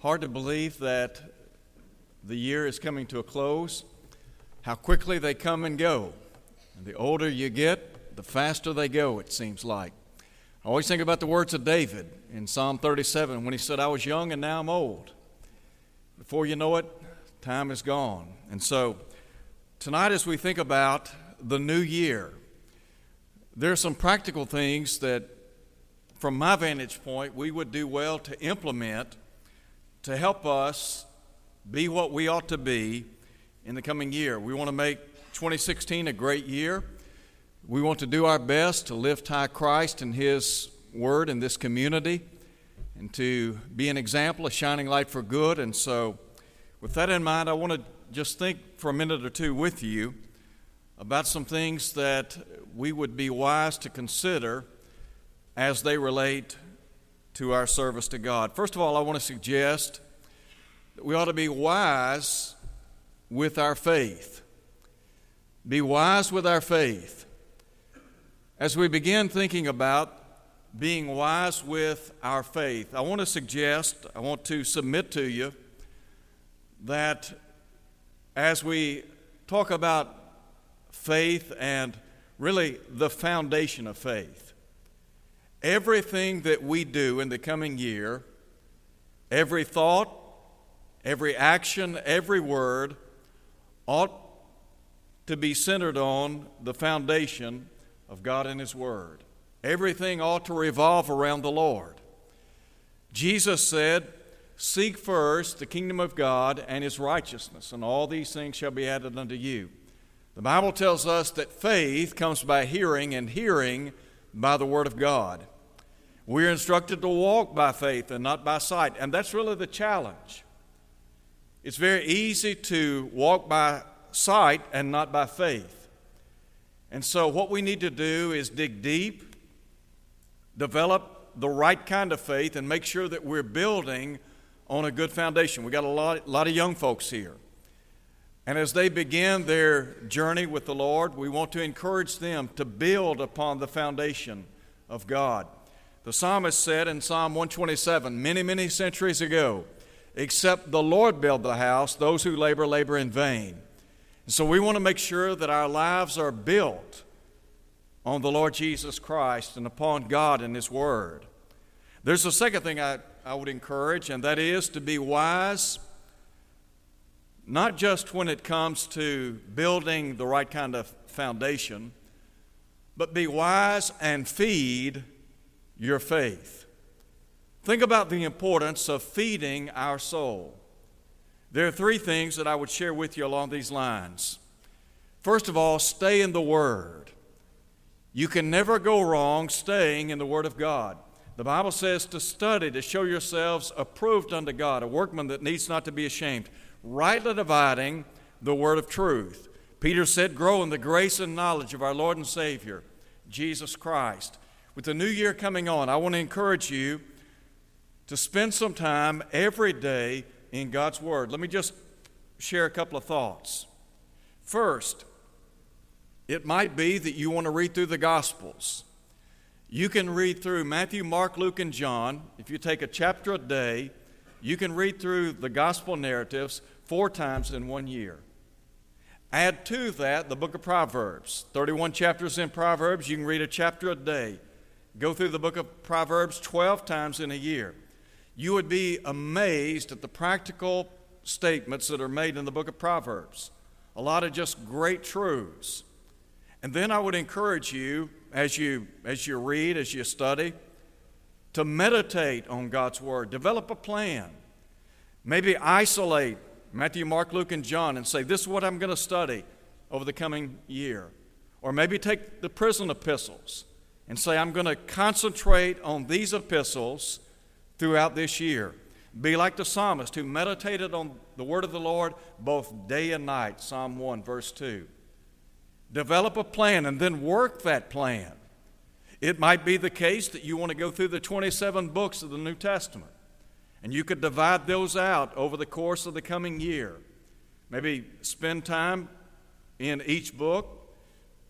Hard to believe that the year is coming to a close, how quickly they come and go. And the older you get, the faster they go, it seems like. I always think about the words of David in Psalm 37 when he said, I was young and now I'm old. Before you know it, time is gone. And so, tonight, as we think about the new year, there are some practical things that, from my vantage point, we would do well to implement to help us be what we ought to be in the coming year. We want to make 2016 a great year. We want to do our best to lift high Christ and His Word in this community and to be an example, a shining light for good. And so, with that in mind, I want to just think for a minute or two with you about some things that we would be wise to consider as they relate to our service to God. First of all, I want to suggest that we ought to be wise with our faith. Be wise with our faith. As we begin thinking about being wise with our faith, I want to suggest, I want to submit to you that as we talk about faith and really the foundation of faith, everything that we do in the coming year, every thought, every action, every word, ought to be centered on the foundation of God and His Word. Everything ought to revolve around the Lord. Jesus said, Seek first the kingdom of God and His righteousness, and all these things shall be added unto you. The Bible tells us that faith comes by hearing, and hearing by the Word of God. We're instructed to walk by faith and not by sight, and that's really the challenge. It's very easy to walk by sight and not by faith. And so, what we need to do is dig deep, develop the right kind of faith, and make sure that we're building on a good foundation. We got a lot, lot of young folks here. And as they begin their journey with the Lord, we want to encourage them to build upon the foundation of God. The psalmist said in Psalm 127, many, many centuries ago, except the Lord build the house, those who labor, labor in vain. And so we want to make sure that our lives are built on the Lord Jesus Christ and upon God and His Word. There's a second thing I, I would encourage, and that is to be wise not just when it comes to building the right kind of foundation, but be wise and feed your faith. Think about the importance of feeding our soul. There are three things that I would share with you along these lines. First of all, stay in the Word. You can never go wrong staying in the Word of God. The Bible says to study, to show yourselves approved unto God, a workman that needs not to be ashamed rightly dividing the word of truth. Peter said, Grow in the grace and knowledge of our Lord and Savior, Jesus Christ. With the new year coming on, I want to encourage you to spend some time every day in God's Word. Let me just share a couple of thoughts. First, it might be that you want to read through the Gospels. You can read through Matthew, Mark, Luke, and John. If you take a chapter a day, you can read through the gospel narratives four times in one year. Add to that the book of Proverbs. 31 chapters in Proverbs, you can read a chapter a day. Go through the book of Proverbs 12 times in a year. You would be amazed at the practical statements that are made in the book of Proverbs. A lot of just great truths. And then I would encourage you as you as you read, as you study, to meditate on God's Word, develop a plan. Maybe isolate Matthew, Mark, Luke, and John and say, This is what I'm going to study over the coming year. Or maybe take the prison epistles and say, I'm going to concentrate on these epistles throughout this year. Be like the psalmist who meditated on the word of the Lord both day and night. Psalm 1, verse 2. Develop a plan and then work that plan. It might be the case that you want to go through the 27 books of the New Testament, and you could divide those out over the course of the coming year. Maybe spend time in each book,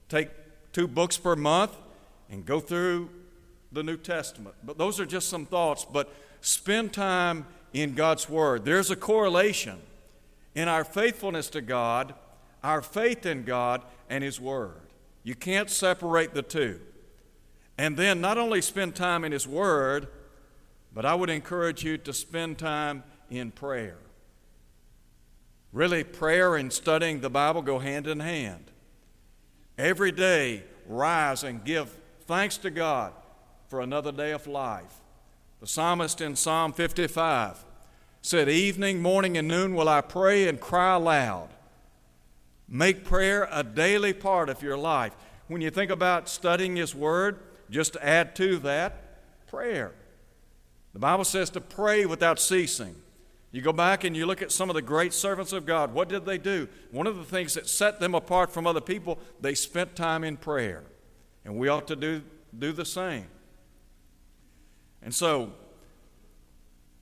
take two books per month, and go through the New Testament. But those are just some thoughts. But spend time in God's Word. There's a correlation in our faithfulness to God, our faith in God, and His Word. You can't separate the two. And then not only spend time in His Word, but I would encourage you to spend time in prayer. Really, prayer and studying the Bible go hand in hand. Every day, rise and give thanks to God for another day of life. The psalmist in Psalm 55 said, Evening, morning, and noon will I pray and cry aloud. Make prayer a daily part of your life. When you think about studying His Word, just add to that, prayer. The Bible says to pray without ceasing. You go back and you look at some of the great servants of God. What did they do? One of the things that set them apart from other people, they spent time in prayer. And we ought to do, do the same. And so,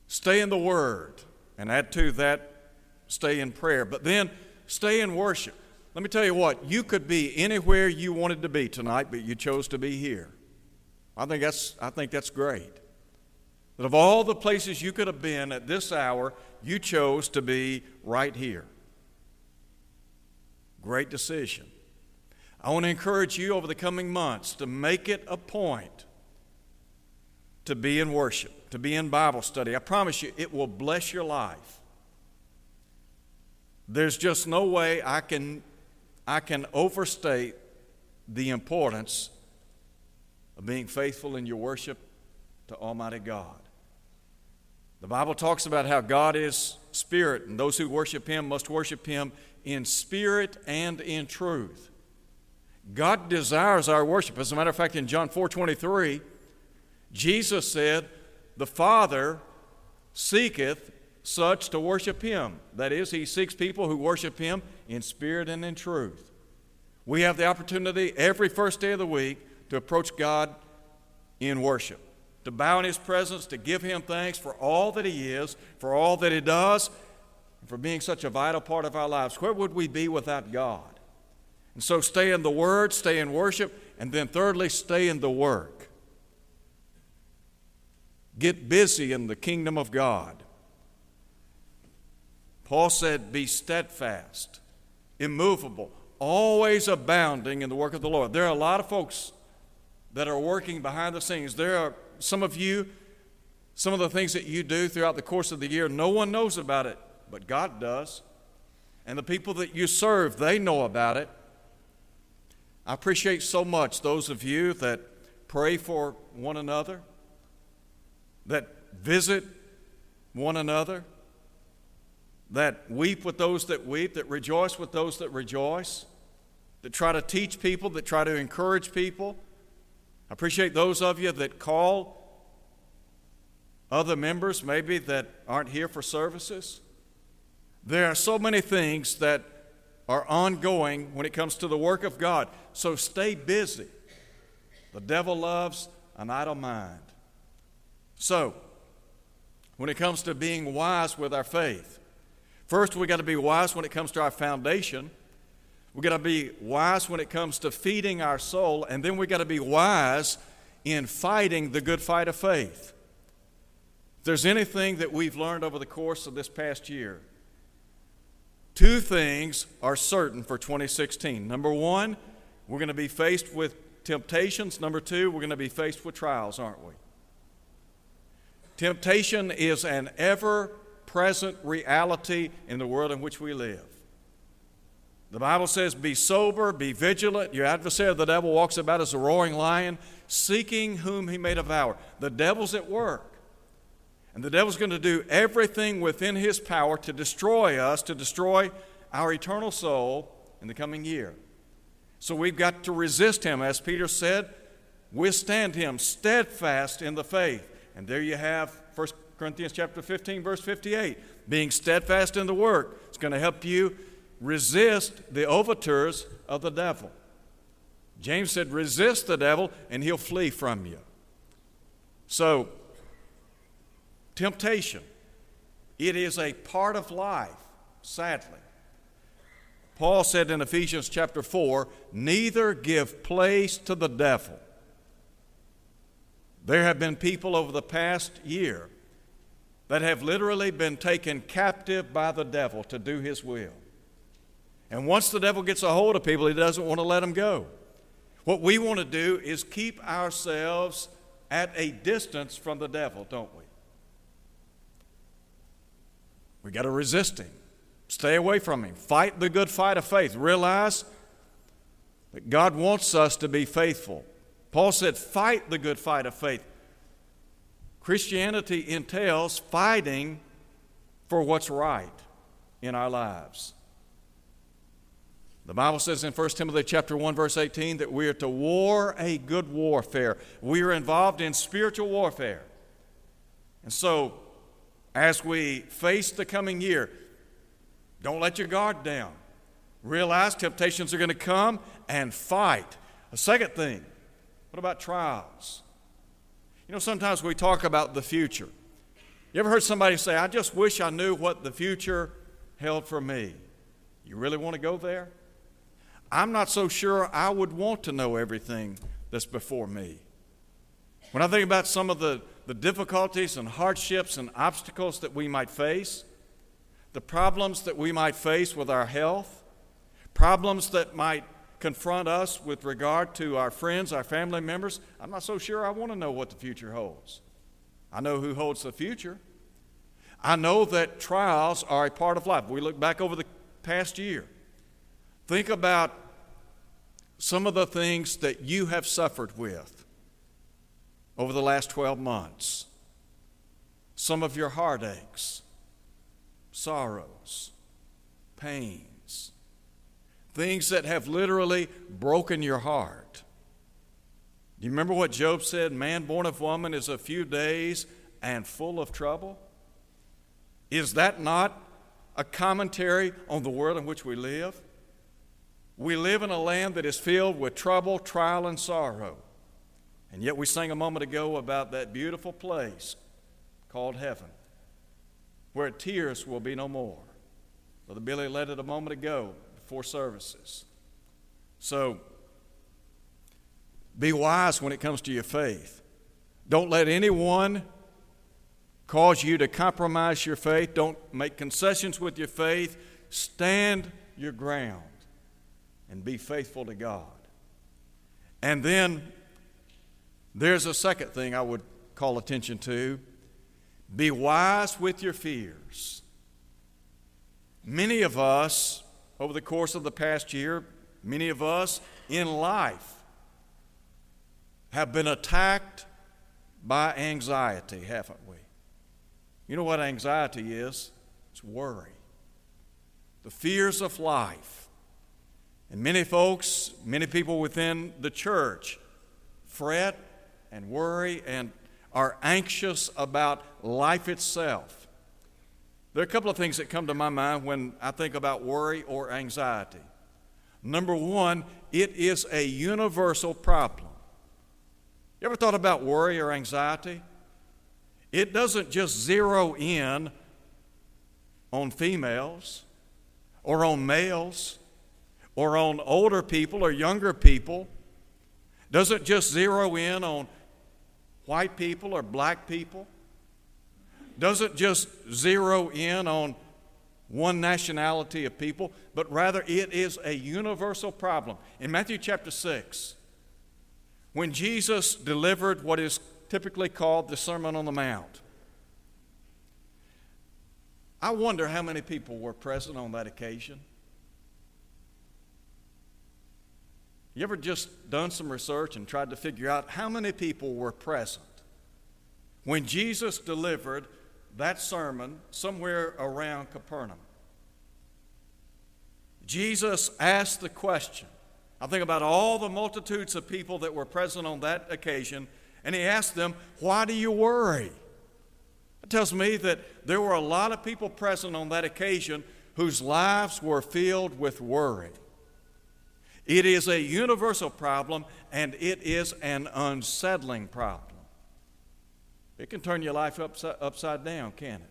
stay in the Word, and add to that, stay in prayer. But then, stay in worship. Let me tell you what, you could be anywhere you wanted to be tonight, but you chose to be here. I think that's, I think that's great. That of all the places you could have been at this hour, you chose to be right here. Great decision. I want to encourage you over the coming months to make it a point to be in worship, to be in Bible study. I promise you, it will bless your life. There's just no way I can, I can overstate the importance of being faithful in your worship to Almighty God. The Bible talks about how God is spirit, and those who worship Him must worship Him in spirit and in truth. God desires our worship. As a matter of fact, in John 4 23, Jesus said, The Father seeketh such to worship Him. That is, He seeks people who worship Him in spirit and in truth. We have the opportunity every first day of the week to approach God in worship to bow in His presence, to give Him thanks for all that He is, for all that He does, and for being such a vital part of our lives. Where would we be without God? And so stay in the Word, stay in worship, and then thirdly, stay in the work. Get busy in the kingdom of God. Paul said, Be steadfast, immovable, always abounding in the work of the Lord. There are a lot of folks that are working behind the scenes. There are some of you, some of the things that you do throughout the course of the year, no one knows about it, but God does. And the people that you serve, they know about it. I appreciate so much those of you that pray for one another, that visit one another, that weep with those that weep, that rejoice with those that rejoice, that try to teach people, that try to encourage people, I appreciate those of you that call other members, maybe that aren't here for services. There are so many things that are ongoing when it comes to the work of God. So stay busy. The devil loves an idle mind. So, when it comes to being wise with our faith, first we've got to be wise when it comes to our foundation. We've got to be wise when it comes to feeding our soul, and then we've got to be wise in fighting the good fight of faith. If there's anything that we've learned over the course of this past year, two things are certain for 2016. Number one, we're going to be faced with temptations. Number two, we're going to be faced with trials, aren't we? Temptation is an ever present reality in the world in which we live. The Bible says, Be sober, be vigilant. Your adversary, the devil, walks about as a roaring lion, seeking whom he may devour. The devil's at work. And the devil's going to do everything within his power to destroy us, to destroy our eternal soul in the coming year. So we've got to resist him, as Peter said, withstand him, steadfast in the faith. And there you have 1 Corinthians chapter 15, verse 58. Being steadfast in the work is going to help you resist the overtures of the devil. James said, resist the devil and he'll flee from you. So, temptation, it is a part of life, sadly. Paul said in Ephesians chapter 4 neither give place to the devil. There have been people over the past year that have literally been taken captive by the devil to do his will. And once the devil gets a hold of people, he doesn't want to let them go. What we want to do is keep ourselves at a distance from the devil, don't we? We got to resist him. Stay away from him. Fight the good fight of faith. Realize that God wants us to be faithful. Paul said, Fight the good fight of faith. Christianity entails fighting for what's right in our lives. The Bible says in 1 Timothy chapter 1 verse 18 that we are to war a good warfare. We are involved in spiritual warfare. And so as we face the coming year, don't let your guard down. Realize temptations are going to come and fight. A second thing, what about trials? You know, sometimes we talk about the future. You ever heard somebody say, I just wish I knew what the future held for me? You really want to go there? I'm not so sure I would want to know everything that's before me. When I think about some of the, the difficulties and hardships and obstacles that we might face, the problems that we might face with our health, problems that might confront us with regard to our friends, our family members, I'm not so sure I want to know what the future holds. I know who holds the future. I know that trials are a part of life. We look back over the past year. Think about some of the things that you have suffered with over the last 12 months, some of your heartaches, sorrows, pains, things that have literally broken your heart. Do you remember what Job said? Man born of woman is a few days and full of trouble. Is that not a commentary on the world in which we live? We live in a land that is filled with trouble, trial, and sorrow. And yet we sang a moment ago about that beautiful place called heaven where tears will be no more. Brother Billy led it a moment ago before services. So, be wise when it comes to your faith. Don't let anyone cause you to compromise your faith. Don't make concessions with your faith. Stand your ground and be faithful to God. And then there's a second thing I would call attention to be wise with your fears. Many of us, over the course of the past year, many of us in life have been attacked by anxiety, haven't we? You know what anxiety is? It's worry. The fears of life. And many folks, many people within the church fret and worry and are anxious about life itself. There are a couple of things that come to my mind when I think about worry or anxiety. Number one, it is a universal problem. You ever thought about worry or anxiety? It doesn't just zero in on females or on males or on older people or younger people. Doesn't just zero in on white people or black people, doesn't just zero in on one nationality of people, but rather it is a universal problem. In Matthew chapter 6, when Jesus delivered what is typically called the Sermon on the Mount, I wonder how many people were present on that occasion. You ever just done some research and tried to figure out how many people were present when Jesus delivered that sermon somewhere around Capernaum? Jesus asked the question. I think about all the multitudes of people that were present on that occasion, and he asked them, Why do you worry? It tells me that there were a lot of people present on that occasion whose lives were filled with worry. It is a universal problem and it is an unsettling problem. It can turn your life upside, upside down, can it?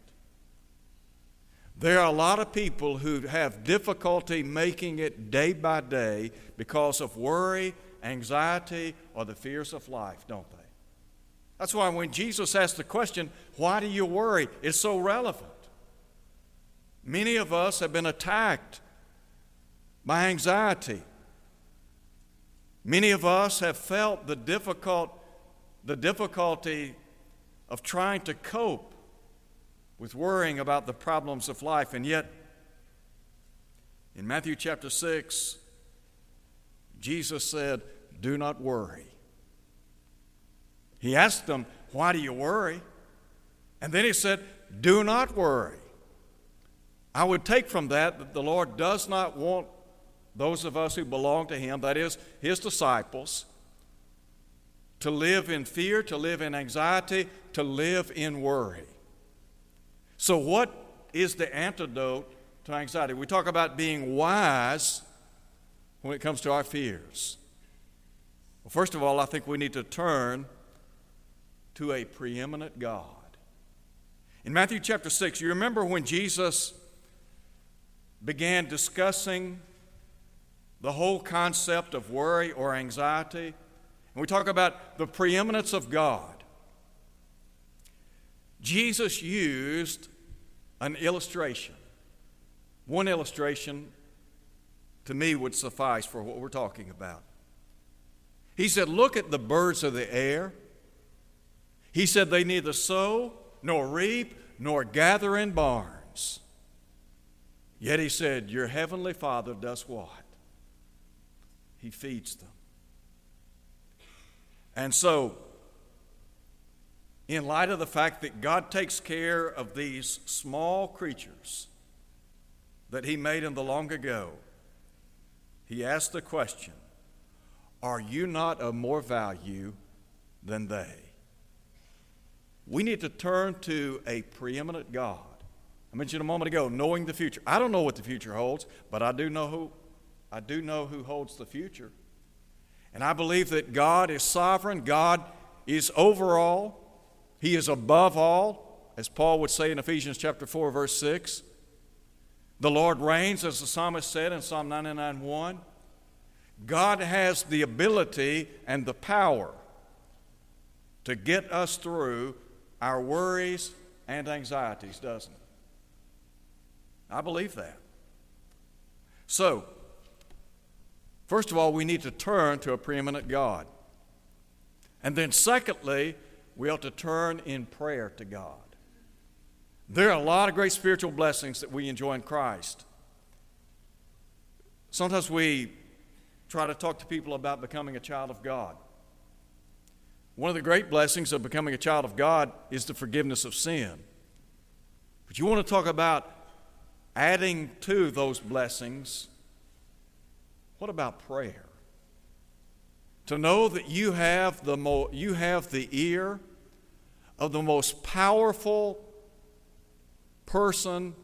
There are a lot of people who have difficulty making it day by day because of worry, anxiety, or the fears of life, don't they? That's why when Jesus asked the question, Why do you worry? it's so relevant. Many of us have been attacked by anxiety. Many of us have felt the, difficult, the difficulty of trying to cope with worrying about the problems of life. And yet, in Matthew chapter 6, Jesus said, Do not worry. He asked them, Why do you worry? And then he said, Do not worry. I would take from that that the Lord does not want those of us who belong to Him, that is, His disciples, to live in fear, to live in anxiety, to live in worry. So, what is the antidote to anxiety? We talk about being wise when it comes to our fears. Well, first of all, I think we need to turn to a preeminent God. In Matthew chapter 6, you remember when Jesus began discussing the whole concept of worry or anxiety? And we talk about the preeminence of God. Jesus used an illustration. One illustration to me would suffice for what we're talking about. He said, Look at the birds of the air. He said, They neither sow, nor reap, nor gather in barns. Yet he said, Your heavenly Father does what? He feeds them. And so, in light of the fact that God takes care of these small creatures that He made in the long ago, He asked the question Are you not of more value than they? We need to turn to a preeminent God. I mentioned a moment ago, knowing the future. I don't know what the future holds, but I do know who I do know who holds the future. And I believe that God is sovereign, God is over all, He is above all, as Paul would say in Ephesians chapter 4, verse 6. The Lord reigns, as the psalmist said in Psalm 99 1. God has the ability and the power to get us through our worries and anxieties, doesn't it? I believe that. So, First of all, we need to turn to a preeminent God. And then, secondly, we ought to turn in prayer to God. There are a lot of great spiritual blessings that we enjoy in Christ. Sometimes we try to talk to people about becoming a child of God. One of the great blessings of becoming a child of God is the forgiveness of sin. But you want to talk about adding to those blessings what about prayer? To know that you have the, mo- you have the ear of the most powerful person,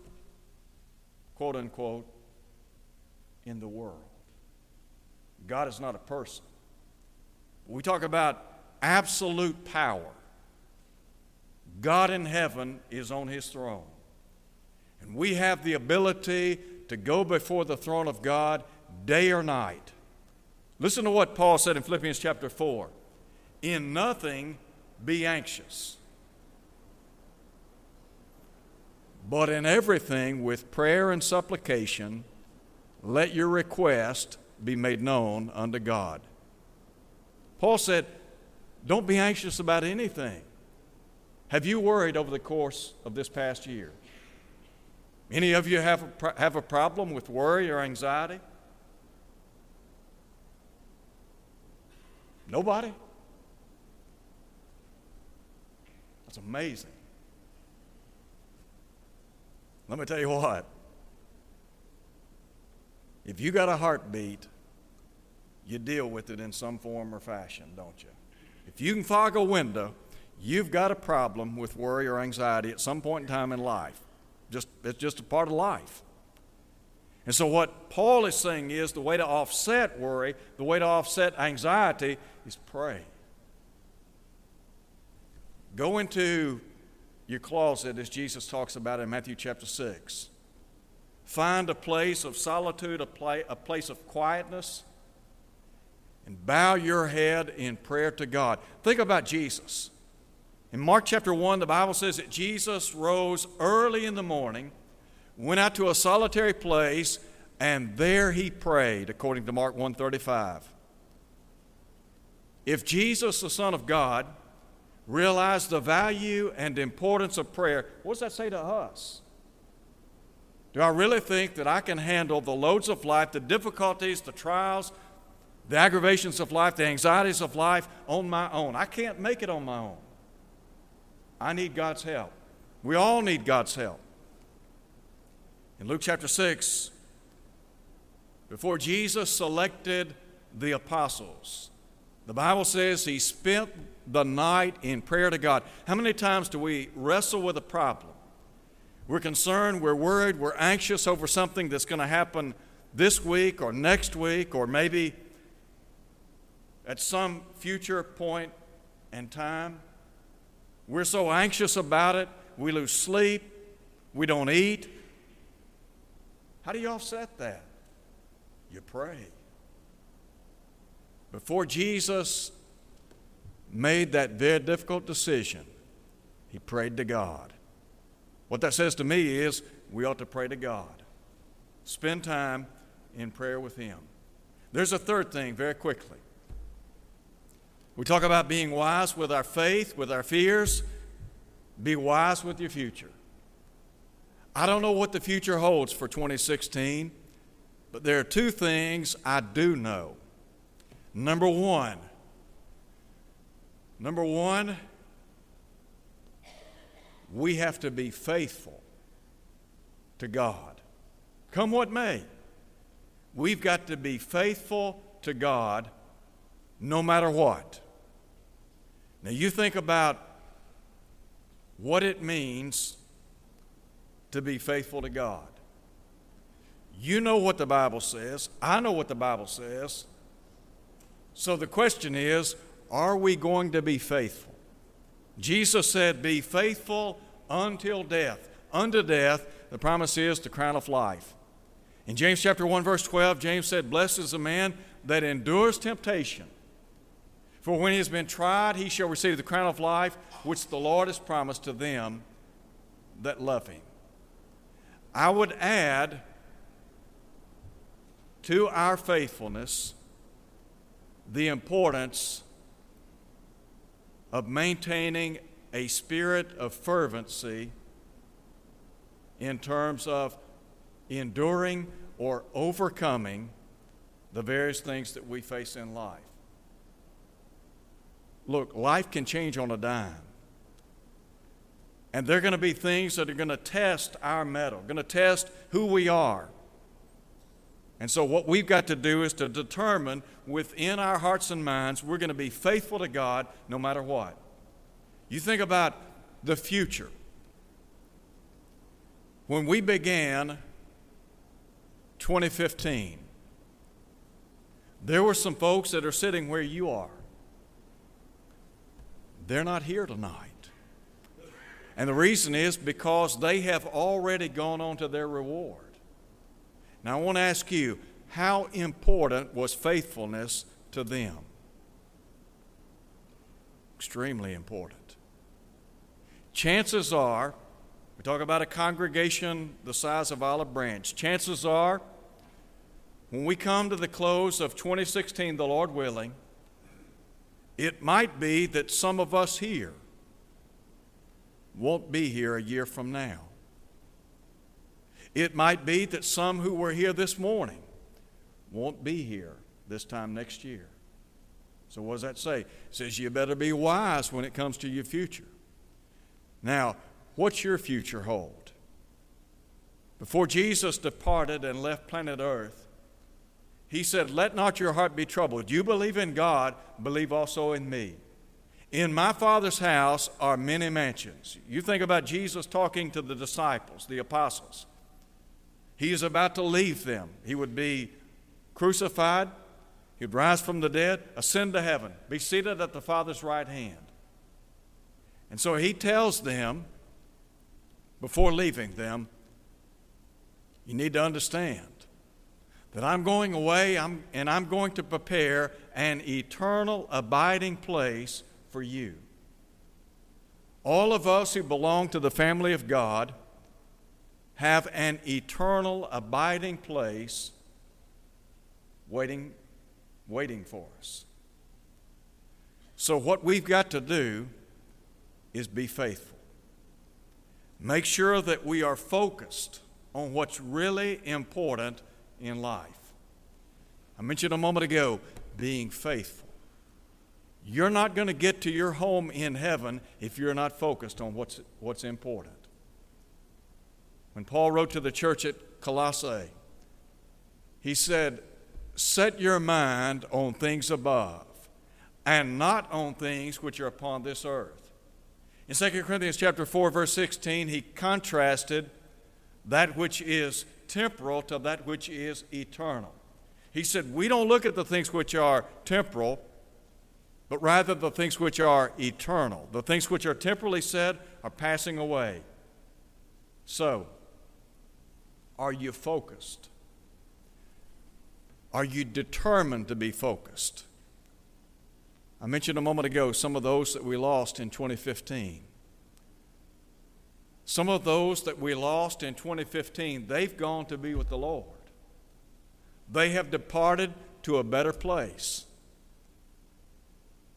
quote unquote, in the world. God is not a person. We talk about absolute power. God in heaven is on his throne. And we have the ability to go before the throne of God day or night. Listen to what Paul said in Philippians chapter 4 In nothing be anxious, but in everything with prayer and supplication, let your request be made known unto God. Paul said, Don't be anxious about anything. Have you worried over the course of this past year? Any of you have a, have a problem with worry or anxiety? Nobody? That's amazing. Let me tell you what. If you got a heartbeat, you deal with it in some form or fashion, don't you? If you can fog a window, you've got a problem with worry or anxiety at some point in time in life. Just, it's just a part of life. And so, what Paul is saying is the way to offset worry, the way to offset anxiety is pray. Go into your closet, as Jesus talks about in Matthew chapter 6. Find a place of solitude, a, a place of quietness, and bow your head in prayer to God. Think about Jesus. In Mark chapter 1, the Bible says that Jesus rose early in the morning, went out to a solitary place, and there he prayed, according to Mark 135. If Jesus, the Son of God, realized the value and importance of prayer, what does that say to us? Do I really think that I can handle the loads of life, the difficulties, the trials, the aggravations of life, the anxieties of life on my own? I can't make it on my own. I need God's help. We all need God's help. In Luke chapter 6, before Jesus selected the apostles, the Bible says he spent the night in prayer to God. How many times do we wrestle with a problem? We're concerned, we're worried, we're anxious over something that's going to happen this week or next week or maybe at some future point and time. We're so anxious about it, we lose sleep, we don't eat. How do you offset that? You pray. Before Jesus made that very difficult decision, he prayed to God. What that says to me is we ought to pray to God. Spend time in prayer with Him. There's a third thing, very quickly. We talk about being wise with our faith, with our fears. Be wise with your future. I don't know what the future holds for 2016, but there are two things I do know. Number one, number one, we have to be faithful to God. Come what may, we've got to be faithful to God no matter what. Now, you think about what it means to be faithful to God. You know what the Bible says. I know what the Bible says. So the question is are we going to be faithful? Jesus said, Be faithful until death. Unto death, the promise is the crown of life. In James chapter 1, verse 12, James said, Blessed is the man that endures temptation for when he has been tried, he shall receive the crown of life which the Lord has promised to them that love him. I would add to our faithfulness the importance of maintaining a spirit of fervency in terms of enduring or overcoming the various things that we face in life. Look, life can change on a dime. And they're going to be things that are going to test our mettle, going to test who we are. And so, what we've got to do is to determine within our hearts and minds we're going to be faithful to God no matter what. You think about the future. When we began 2015, there were some folks that are sitting where you are. They're not here tonight. And the reason is because they have already gone on to their reward. Now, I want to ask you how important was faithfulness to them? Extremely important. Chances are, we talk about a congregation the size of Olive Branch, chances are, when we come to the close of 2016, the Lord willing, it might be that some of us here won't be here a year from now. It might be that some who were here this morning won't be here this time next year. So, what does that say? It says you better be wise when it comes to your future. Now, what's your future hold? Before Jesus departed and left planet Earth, he said, Let not your heart be troubled. You believe in God, believe also in me. In my Father's house are many mansions. You think about Jesus talking to the disciples, the apostles. He is about to leave them. He would be crucified, he'd rise from the dead, ascend to heaven, be seated at the Father's right hand. And so he tells them, before leaving them, you need to understand that I'm going away I'm, and I'm going to prepare an eternal abiding place for you. All of us who belong to the family of God have an eternal abiding place waiting, waiting for us. So, what we've got to do is be faithful. Make sure that we are focused on what's really important in life. I mentioned a moment ago being faithful. You're not going to get to your home in heaven if you're not focused on what's, what's important. When Paul wrote to the church at Colossae, he said, Set your mind on things above and not on things which are upon this earth. In 2 Corinthians chapter 4 verse 16 he contrasted that which is temporal to that which is eternal. He said, "We don't look at the things which are temporal, but rather the things which are eternal. The things which are temporally said are passing away." So, are you focused? Are you determined to be focused? I mentioned a moment ago some of those that we lost in 2015. Some of those that we lost in 2015, they've gone to be with the Lord. They have departed to a better place.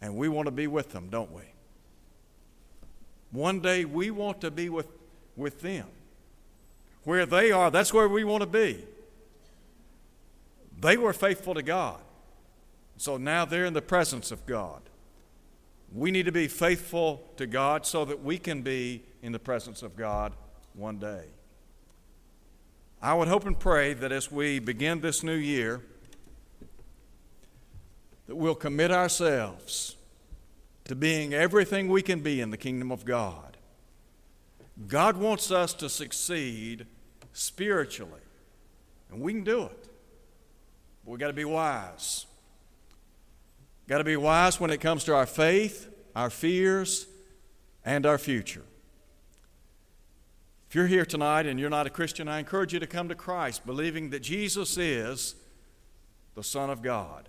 And we want to be with them, don't we? One day we want to be with, with them. Where they are, that's where we want to be. They were faithful to God. So now they're in the presence of God. We need to be faithful to God so that we can be in the presence of God one day. I would hope and pray that as we begin this new year, that we'll commit ourselves to being everything we can be in the kingdom of God. God wants us to succeed spiritually, and we can do it. But We've got to be wise. Got to be wise when it comes to our faith, our fears, and our future. If you're here tonight and you're not a Christian, I encourage you to come to Christ, believing that Jesus is the Son of God.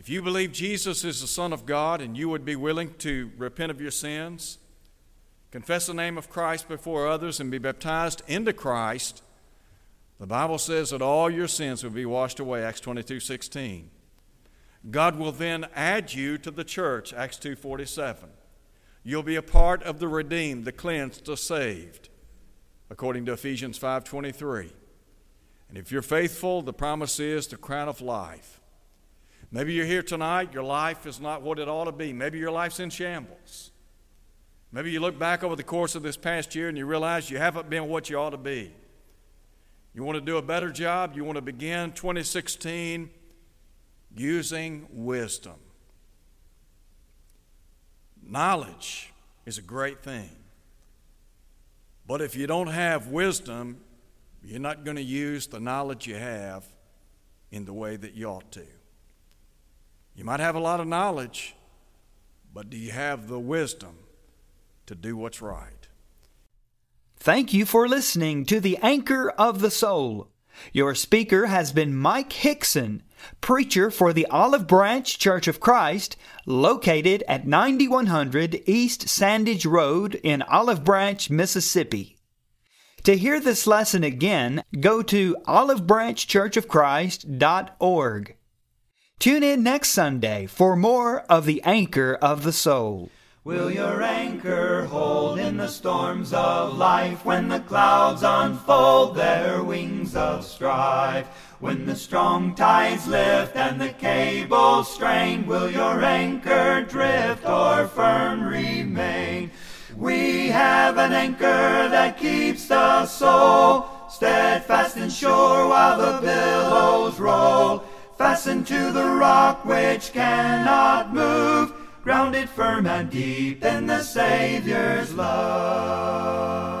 If you believe Jesus is the Son of God and you would be willing to repent of your sins, confess the name of Christ before others, and be baptized into Christ, the Bible says that all your sins will be washed away, Acts 22 16. God will then add you to the church, Acts 2:47. You'll be a part of the redeemed, the cleansed, the saved, according to Ephesians 5:23. And if you're faithful, the promise is the crown of life. Maybe you're here tonight, your life is not what it ought to be. Maybe your life's in shambles. Maybe you look back over the course of this past year and you realize you haven't been what you ought to be. You want to do a better job? You want to begin 2016 using wisdom. Knowledge is a great thing. But if you don't have wisdom, you're not going to use the knowledge you have in the way that you ought to. You might have a lot of knowledge, but do you have the wisdom to do what's right? Thank you for listening to the Anchor of the Soul. Your speaker has been Mike Hickson, preacher for the Olive Branch Church of Christ, located at 9100 East Sandidge Road in Olive Branch, Mississippi. To hear this lesson again, go to olivebranchchurchofchrist.org. Tune in next Sunday for more of the Anchor of the Soul. Will your anchor hold in the storms of life when the clouds unfold their wings of strife? When the strong tides lift and the cables strain, will your anchor drift or firm remain? We have an anchor that keeps the soul steadfast and sure while the billows roll. Fastened to the rock which cannot move grounded firm and deep in the Savior's love.